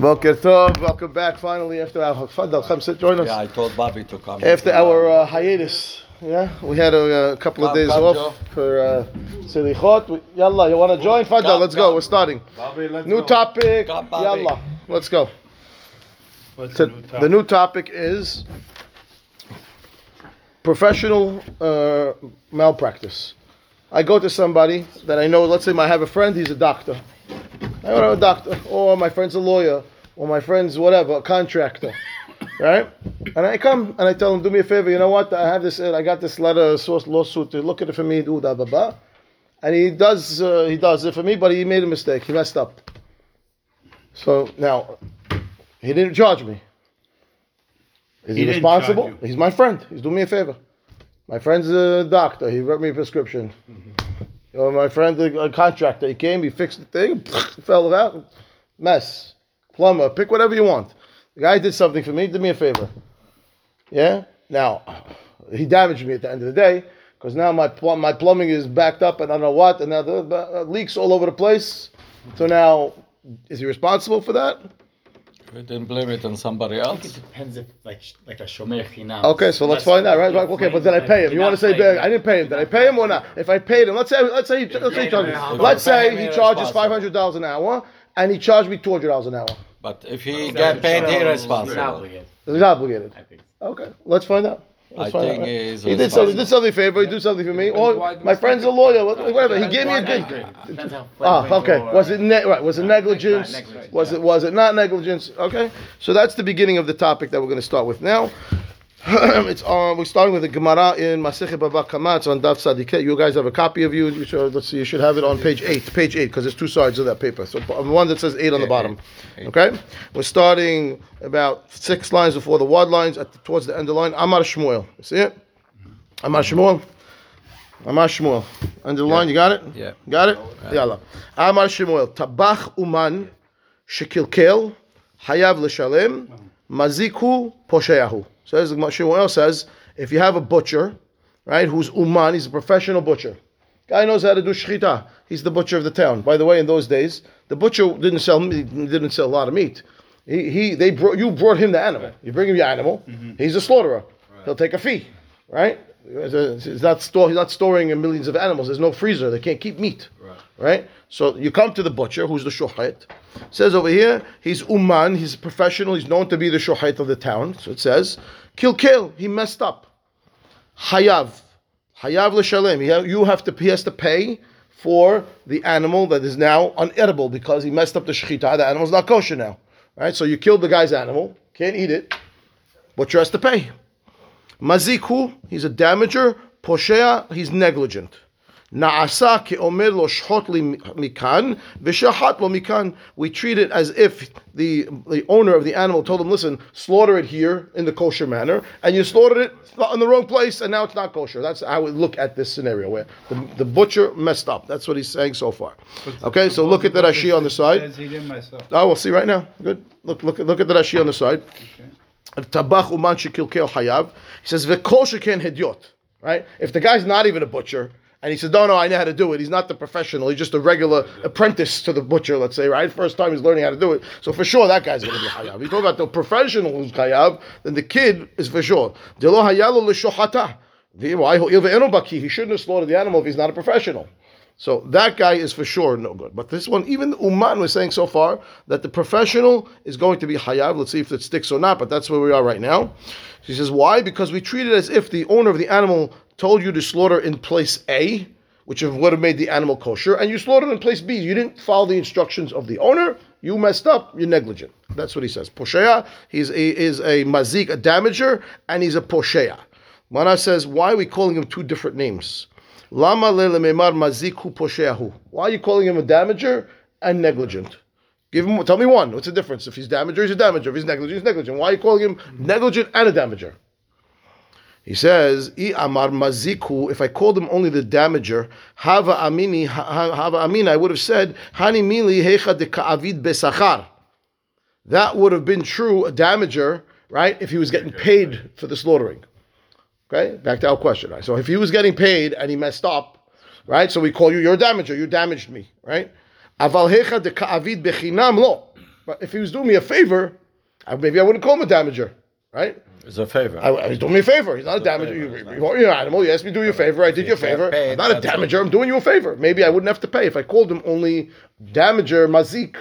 Boker Tov, welcome back finally after our Fadal. Come sit, join us. Yeah, I told Bobby to come. After our uh, hiatus, yeah, we had a, uh couple of Come, days come, off Joe. for uh, Silichot. Yalla, you want to join? Fadal, Come, let's go. We're starting. Bobby, let's New go. topic. Come, Yalla, let's go. What's So the new topic? the new topic is professional uh, malpractice. I go to somebody that I know. Let's say I have a friend. He's a doctor. I a doctor, or my friend's a lawyer, or my friend's whatever, a contractor, right? And I come and I tell him, do me a favor. You know what? I have this. I got this letter source lawsuit. Look at it for me. Do da ba ba. And he does. Uh, he does it for me, but he made a mistake. He messed up. So now, he didn't charge me. Is he, He responsible? He's my friend. He's doing me a favor. My friend's a doctor. He wrote me a prescription. Mm-hmm. Or my friend, a, contractor, he came, he fixed the thing, fell out, mess, plumber, pick whatever you want. The guy did something for me, did me a favor. Yeah. Now, he damaged me at the end of the day because now my plum, my plumbing is backed up and I don't know what, and now the uh, leaks all over the place. So now, is he responsible for that? We didn't blame it on somebody else. It else. depends if like like a shomer chinam. Okay, so let's find out, right? Right, Okay, but did I pay him? You want to say big? I didn't pay him. Did I pay him or not? If I paid him, let's say, let's say, he- let's say, he charges, If let's I pay say he charges five hundred dollars an hour, and he charged me two hundred dollars an hour. But if he get paid, he responsible. Obligated, He's obligated. I think. Okay, let's find out. Let's I find think out, right? he is He did something. Did responsible. something favor. He did something for me. Or my friend's a lawyer. Whatever. He gave me a good. Depends how Ah, okay. Was it ne- right? Was it negligence? negligence, Was it was it not negligence? Okay. So that's the beginning of the topic that we're going to start with now. it's um, we're starting with the Gemara in Masechet Baba Kama. It's on Daf Sadiket. You guys have a copy of you. you should, let's see. You should have it on page eight. Page eight because there's two sides of that paper. So one that says eight on the bottom. Okay. We're starting about six lines before the word lines at the, towards the end of the line. Amar Shmuel. You see it? Amar Shmuel. Amar Shmuel. Under the line. You got it? Yeah. Got it? Yalla. Amar Shmuel. Tabach uman shekilkel hayav l'shalem maziku posheyahu. Says Shmuel says if you have a butcher, right, who's uman, he's a professional butcher. Guy knows how to do shchita. He's the butcher of the town. By the way, in those days, the butcher didn't sell didn't sell a lot of meat. He, he they brought you brought him the animal. You bring him your animal. Mm-hmm. He's a slaughterer. He'll take a fee, right? He's not store, he's not storing millions of animals. There's no freezer. They can't keep meat, right? So you come to the butcher, who's the shohet. Says over here, he's uman. He's a professional. He's known to be the shohet of the town. So it says, kill, kill. He messed up. Hayav. Hayav l'shalem. You have to, he has to pay for the animal that is now unedible because he messed up the shechita. The animal's not kosher now. Right? So you killed the guy's animal, can't eat it. Butcher has to pay. Maziku, he's a damager. Poshea, he's negligent. Naasa ke'omer lo shchot li mikan v'shahat lo mikan. We treat it as if the, the owner of the animal told him, listen, slaughter it here in the kosher manner, and you slaughtered it in the wrong place, and now it's not kosher. That's how we look at this scenario where the, the butcher messed up. That's what he's saying so far. Okay, so look at the Rashi on the side. Says he didn't mess up. Oh, we'll see right now. Good. Look, look, look at the Rashi on the side. Tabach uman shekilkel hayav. He says v'kol sheken hedyot. Right. If the guy's not even a butcher, and he says, "No, no, I know how to do it." He's not the professional. He's just a regular apprentice to the butcher. Let's say, right? First time he's learning how to do it. So for sure, that guy's going to be hayav. You talk about the professional who's hayav, then the kid is for sure. He shouldn't have slaughtered the animal if he's not a professional. So that guy is for sure no good. But this one, even Uman was saying so far that the professional is going to be hayav. Let's see if it sticks or not, but that's where we are right now. She says, why? Because we treat it as if the owner of the animal told you to slaughter in place A, which would have made the animal kosher, and you slaughtered in place B. You didn't follow the instructions of the owner. You messed up. You're negligent. That's what he says. Poshea, he's a, is a mazik, a damager, and he's a poshea. Mana says, why are we calling him two different names? Lama maziku. Why are you calling him a damager and negligent? Give him. Tell me one. What's the difference? If he's damager, he's a damager. If he's negligent, he's negligent. Why are you calling him negligent and a damager? He says, "I amar maziku." If I called him only the damager, hava amini, hava amina, I would have said, hani mili hecha de ka'avid besachar. That would have been true, a damager, right? If he was getting paid for the slaughtering. Okay, back to our question. Right? So if he was getting paid and he messed up, right? So we call you, you're a damager. You damaged me, right? But if he was doing me a favor, maybe I wouldn't call him a damager, right? It's a favor. I, he's doing me a favor. He's not a damager. You, you want your animal. You asked me to do you a favor. I did you a favor. paid, I'm not a damager. I'm doing you a favor. Maybe I wouldn't have to pay if I called him only damager mazik.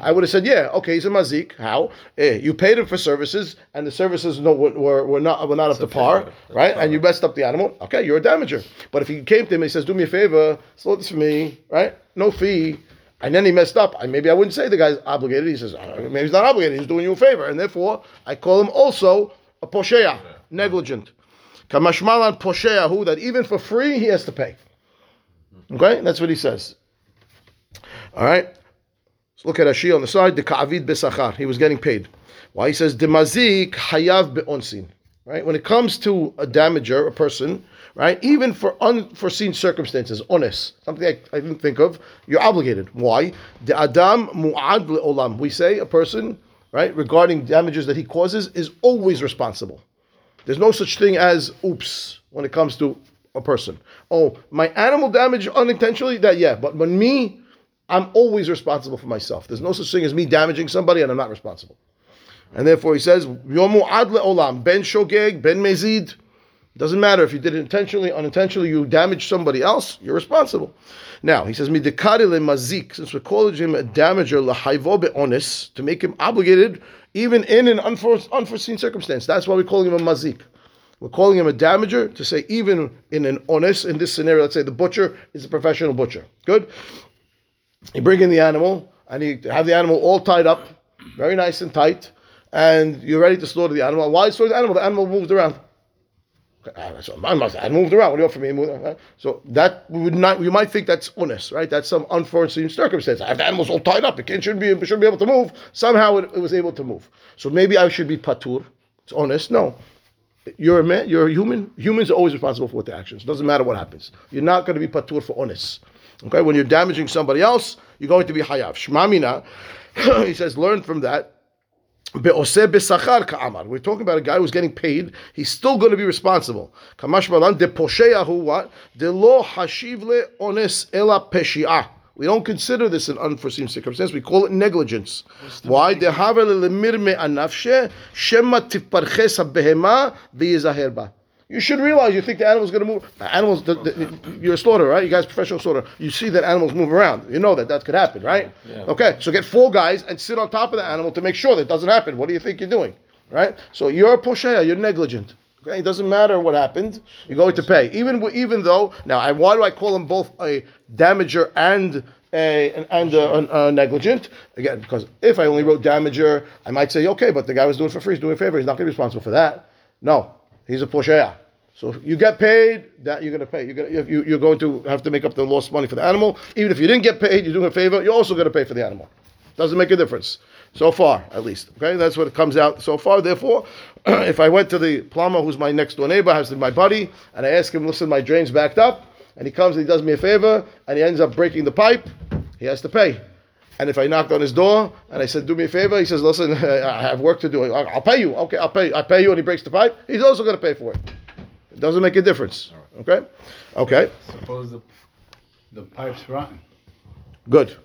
I would have said, yeah, okay, he's a mazik. How? Eh, you paid him for services, and the services no, were, were, not were not up to par. Right? And you messed up the animal. Okay, you're a damager. But if he came to him and he says, do me a favor, slow this for me, right? No fee. And then he messed up. I, maybe I wouldn't say the guy's obligated. He says, "Uh, maybe he's not obligated. He's doing you a favor. And therefore, I call him also a posheya, negligent. Kamashmalan posheya, who that even for free he has to pay. Okay? That's what he says. All right? Let's look at Rashi on the side. The ka'avid besachar. He was getting paid. Why? He says, demazik hayav be'onsin. Right? When it comes to a damager, a person, right? Even for unforeseen circumstances, ones, something I, I didn't think of, you're obligated. Why? The adam mu'ad olam. We say a person, right, regarding damages that he causes, is always responsible. There's no such thing as oops when it comes to a person. Oh, my animal damage unintentionally, that yeah, but when me, I'm always responsible for myself. There's no such thing as me damaging somebody and I'm not responsible. And therefore he says, Yomu adle olam, ben shogeg, ben mezid. Doesn't matter if you did it intentionally, unintentionally, you damaged somebody else, you're responsible. Now, he says, Midikari le mazik, since we're calling him a damager, lahayvo be'onis, to make him obligated even in an unfor- unforeseen circumstance. That's why we're calling him a mazik. We're calling him a damager to say even in an ones, in this scenario, let's say the butcher is a professional butcher. Good? You bring in the animal and you have the animal all tied up, very nice and tight, and you're ready to slaughter the animal. Why slaughter the animal? The animal moved around. So I moved around. What do you want from me? So that would not you might think that's ones, right? That's some unforeseen circumstance. I have the animals all tied up. It shouldn't be it shouldn't be able to move. Somehow it, it was able to move. So maybe I should be patur. It's ones. No. You're a man, you're a human. Humans are always responsible for their actions. Doesn't matter what happens. You're not going to be patur for ones. Okay, when you're damaging somebody else, you're going to be hayav. Shmamina, he says, learn from that. Be'oseh besachar ka'amar. We're talking about a guy who's getting paid. He's still going to be responsible. Kamash malan de what? De hashivle ones ela peshi'ah. We don't consider this an unforeseen circumstance. We call it negligence. Why? De haver lemir shema tifparches behema v'yizaher ba. You should realize you think the animal's going to move. The animals, the, the, you're a slaughterer, right? You guys, professional slaughterer. You see that animals move around. You know that that could happen, right? Yeah. Okay, so get four guys and sit on top of the animal to make sure that doesn't happen. What do you think you're doing, right? So you're a posheya, you're negligent. Okay, it doesn't matter what happened. You're going to pay, even even though now. I, why do I call them both a damager and a and, and negligent? Again, because if I only wrote damager, I might say okay, but the guy was doing it for free. He's doing a favor. He's not going to be responsible for that. No, he's a posheya. So you get paid, that you're going to pay. You're going to, you, you're going to have to make up the lost money for the animal. Even if you didn't get paid, you're doing a favor. You're also going to pay for the animal. Doesn't make a difference. So far, at least. Okay, that's what it comes out so far. Therefore, if I went to the plumber who's my next door neighbor, has my buddy, and I ask him, listen, my drain's backed up, and he comes and he does me a favor, and he ends up breaking the pipe, he has to pay. And if I knocked on his door and I said, "Do me a favor," he says, "Listen, I have work to do. I'll pay you. Okay, I'll pay. I pay you." And he breaks the pipe. He's also going to pay for it. It doesn't make a difference. Okay, okay, Suppose the, the pipe's rotten. good,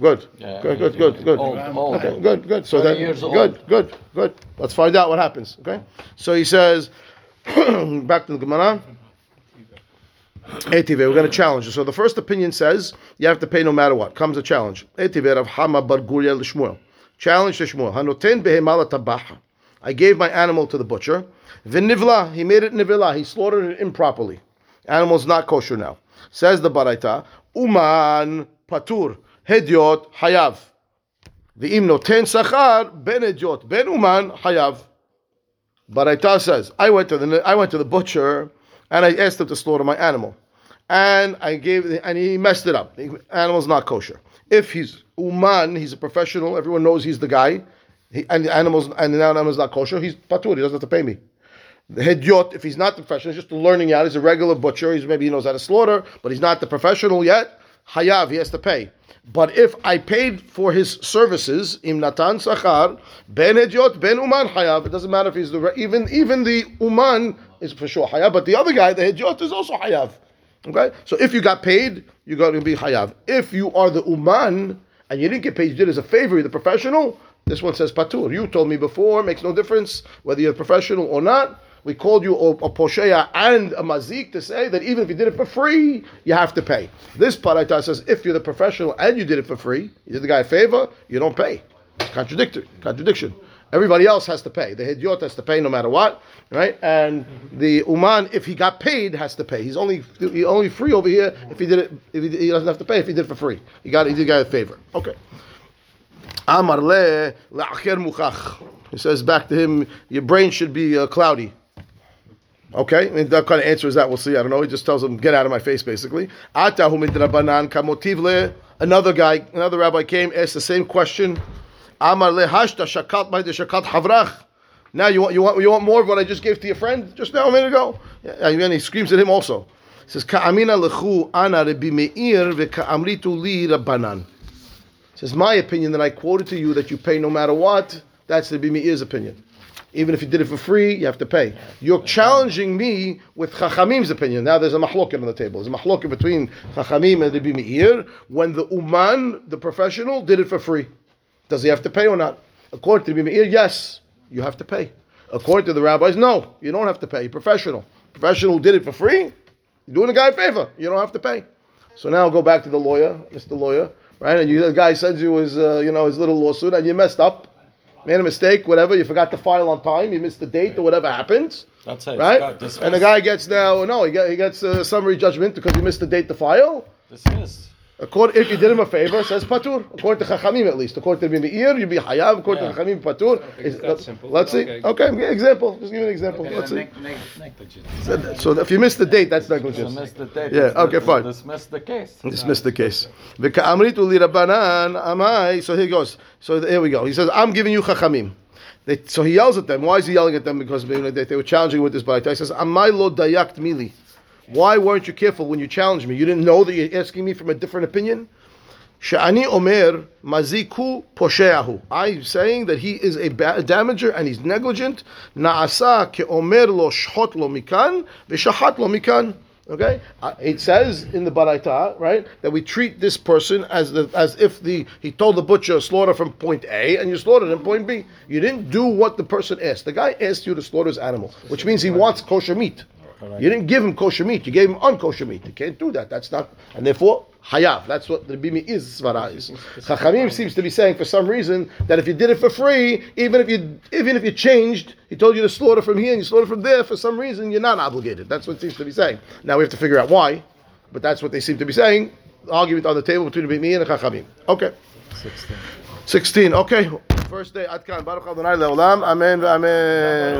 good, Yeah, good, good, good, good. Old, old. Okay, good, good. So then, years old. good, good, good. Let's find out what happens. Okay. So he says, back to the Gemara. Etive, we're going to challenge. So the first opinion says you have to pay no matter what. Comes a challenge. Etive of Hama Bar Guria l'Shmuel. Challenge to Shmuel. Hanoten behemala tabaha. I gave my animal to the butcher. Vinivla, he made it nivila. He slaughtered it improperly. Animal's not kosher now. Says the Baraita. Uman patur hediot hayav. V'im noten sachar ben hediot ben uman hayav. Baraita says, I went to the I went to the butcher and I asked him to slaughter my animal, and I gave and he messed it up. The animal's not kosher. If he's uman, he's a professional. Everyone knows he's the guy. He, and the animals and the animal's not kosher. He's patur. He doesn't have to pay me. The hedyot, if he's not the professional, he's just learning out. He's a regular butcher. He's maybe he knows how to slaughter, but he's not the professional yet. Hayav, he has to pay. But if I paid for his services, im natan sachar, ben hedyot, ben uman hayav. It doesn't matter if he's the even even the uman is for sure hayav, but the other guy, the hedyot, is also hayav. Okay, so if you got paid, you're going to be hayav. If you are the uman and you didn't get paid, you did as a favor, the professional. This one says patur. You told me before, makes no difference whether you're a professional or not. We called you a, a posheya and a mazik to say that even if you did it for free, you have to pay. This baraita says if you're the professional and you did it for free, you did the guy a favor, you don't pay. It's contradictory, contradiction. Everybody else has to pay. The hidyot has to pay no matter what, right? And mm-hmm. the uman, if he got paid, has to pay. He's only he only free over here if he did it. If he, he doesn't have to pay if he did it for free. He got he did the guy a favor. Okay. Amar le. He says back to him, your brain should be uh, cloudy. Okay, I mean, that kind of answer is that. We'll see. I don't know. He just tells him, "Get out of my face," basically. Another guy, another rabbi came, asked the same question. Shakat shakat. Now you want you want you want more of what I just gave to your friend just now a minute ago. And he screams at him also. He says, "Ka'amina lechu ana li rabbanan." Says, my opinion that I quoted to you that you pay no matter what, that's the Meir's opinion. Even if you did it for free, you have to pay. You're challenging me with Chachamim's opinion. Now there's a mahloket on the table. There's a mahloket between Chachamim and the Meir when the Uman, the professional, did it for free. Does he have to pay or not? According to the Meir, yes, you have to pay. According to the rabbis, no, you don't have to pay. Professional. Professional who did it for free, you're doing a guy a favor. You don't have to pay. So now go back to the lawyer, Mr. Lawyer, right? And you, the guy sends you his, uh, you know, his little lawsuit, and you messed up, made a mistake, whatever. You forgot to file on time, you missed the date, or whatever happens, That's it. right? And the guy gets now, no, he, get, he gets a summary judgment because he missed the date to file. dismissed. According, if you did him a favor, says patur. According to Chachamim, at least. According to Rabbi Meir, you'd be hayav. According Yeah. to Chachamim, patur. Is- that's let- simple. Let's see. Okay. Okay, example. Just give an example. Let's see. Neg- neg- negligence. So, so if you miss the date, that's negligence. Dismissed the date. Yeah, okay, fine. Dismissed the case. Dismiss the case. V'ka'amritu li. So here he goes. So here we go. He says, "I'm giving you chachamim." They, so he yells at them. Why is he yelling at them? Because they, they were challenging with this bite. He says, "Amai lo dayakt mili." Why weren't you careful when you challenged me? You didn't know that you're asking me from a different opinion. Sha'ani omer maziku posheahu. I'm saying that he is a ba- damager and he's negligent. Naasa ke omer lo shchot lo mikan v'shahat lo mikan. Okay, Uh, it says in the baraita, right, that we treat this person as the, as if the he told the butcher slaughter from point A and you slaughtered in point B. You didn't do what the person asked. The guy asked you to slaughter his animal, which means he wants kosher meat. You didn't give him kosher meat. You gave him unkosher meat. You can't do that. That's not, and therefore hayav. That's what the bimi is. Svara is. Chachamim seems to be saying for some reason that if you did it for free, even if you even if you changed, he told you to slaughter from here and you slaughter from there. For some reason, you're not obligated. That's what it seems to be saying. Now we have to figure out why, but that's what they seem to be saying. Argument on the table between the bimi and the chachamim. Okay. 16. 16. Okay. First day. Atkan. Baruch Adonai leolam. Amen. Amen.